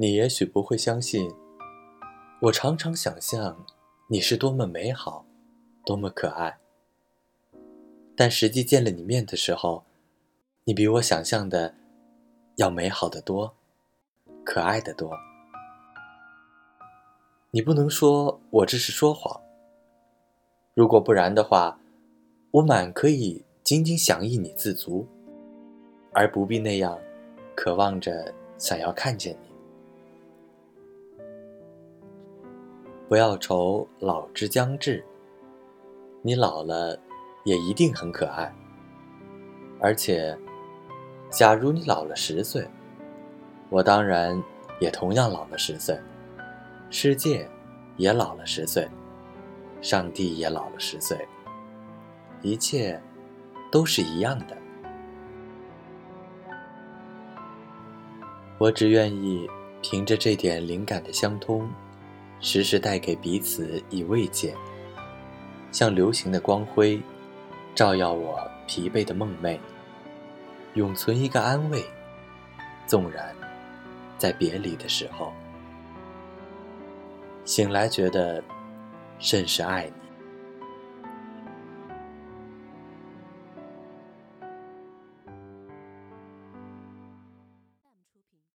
你也许不会相信，我常常想象你是多么美好，多么可爱。但实际见了你面的时候，你比我想象的要美好的多，可爱的多。你不能说我这是说谎。如果不然的话，我满可以仅仅想意你自足，而不必那样渴望着想要看见你。不要愁老之将至，你老了也一定很可爱。而且，假如你老了十岁，我当然也同样老了十岁。世界也老了十岁，上帝也老了十岁，一切都是一样的。我只愿意凭着这点灵感的相通，时时带给彼此以慰藉，像流行的光辉，照耀我疲惫的梦寐，永存一个安慰，纵然在别离的时候。醒来，觉得甚是爱你。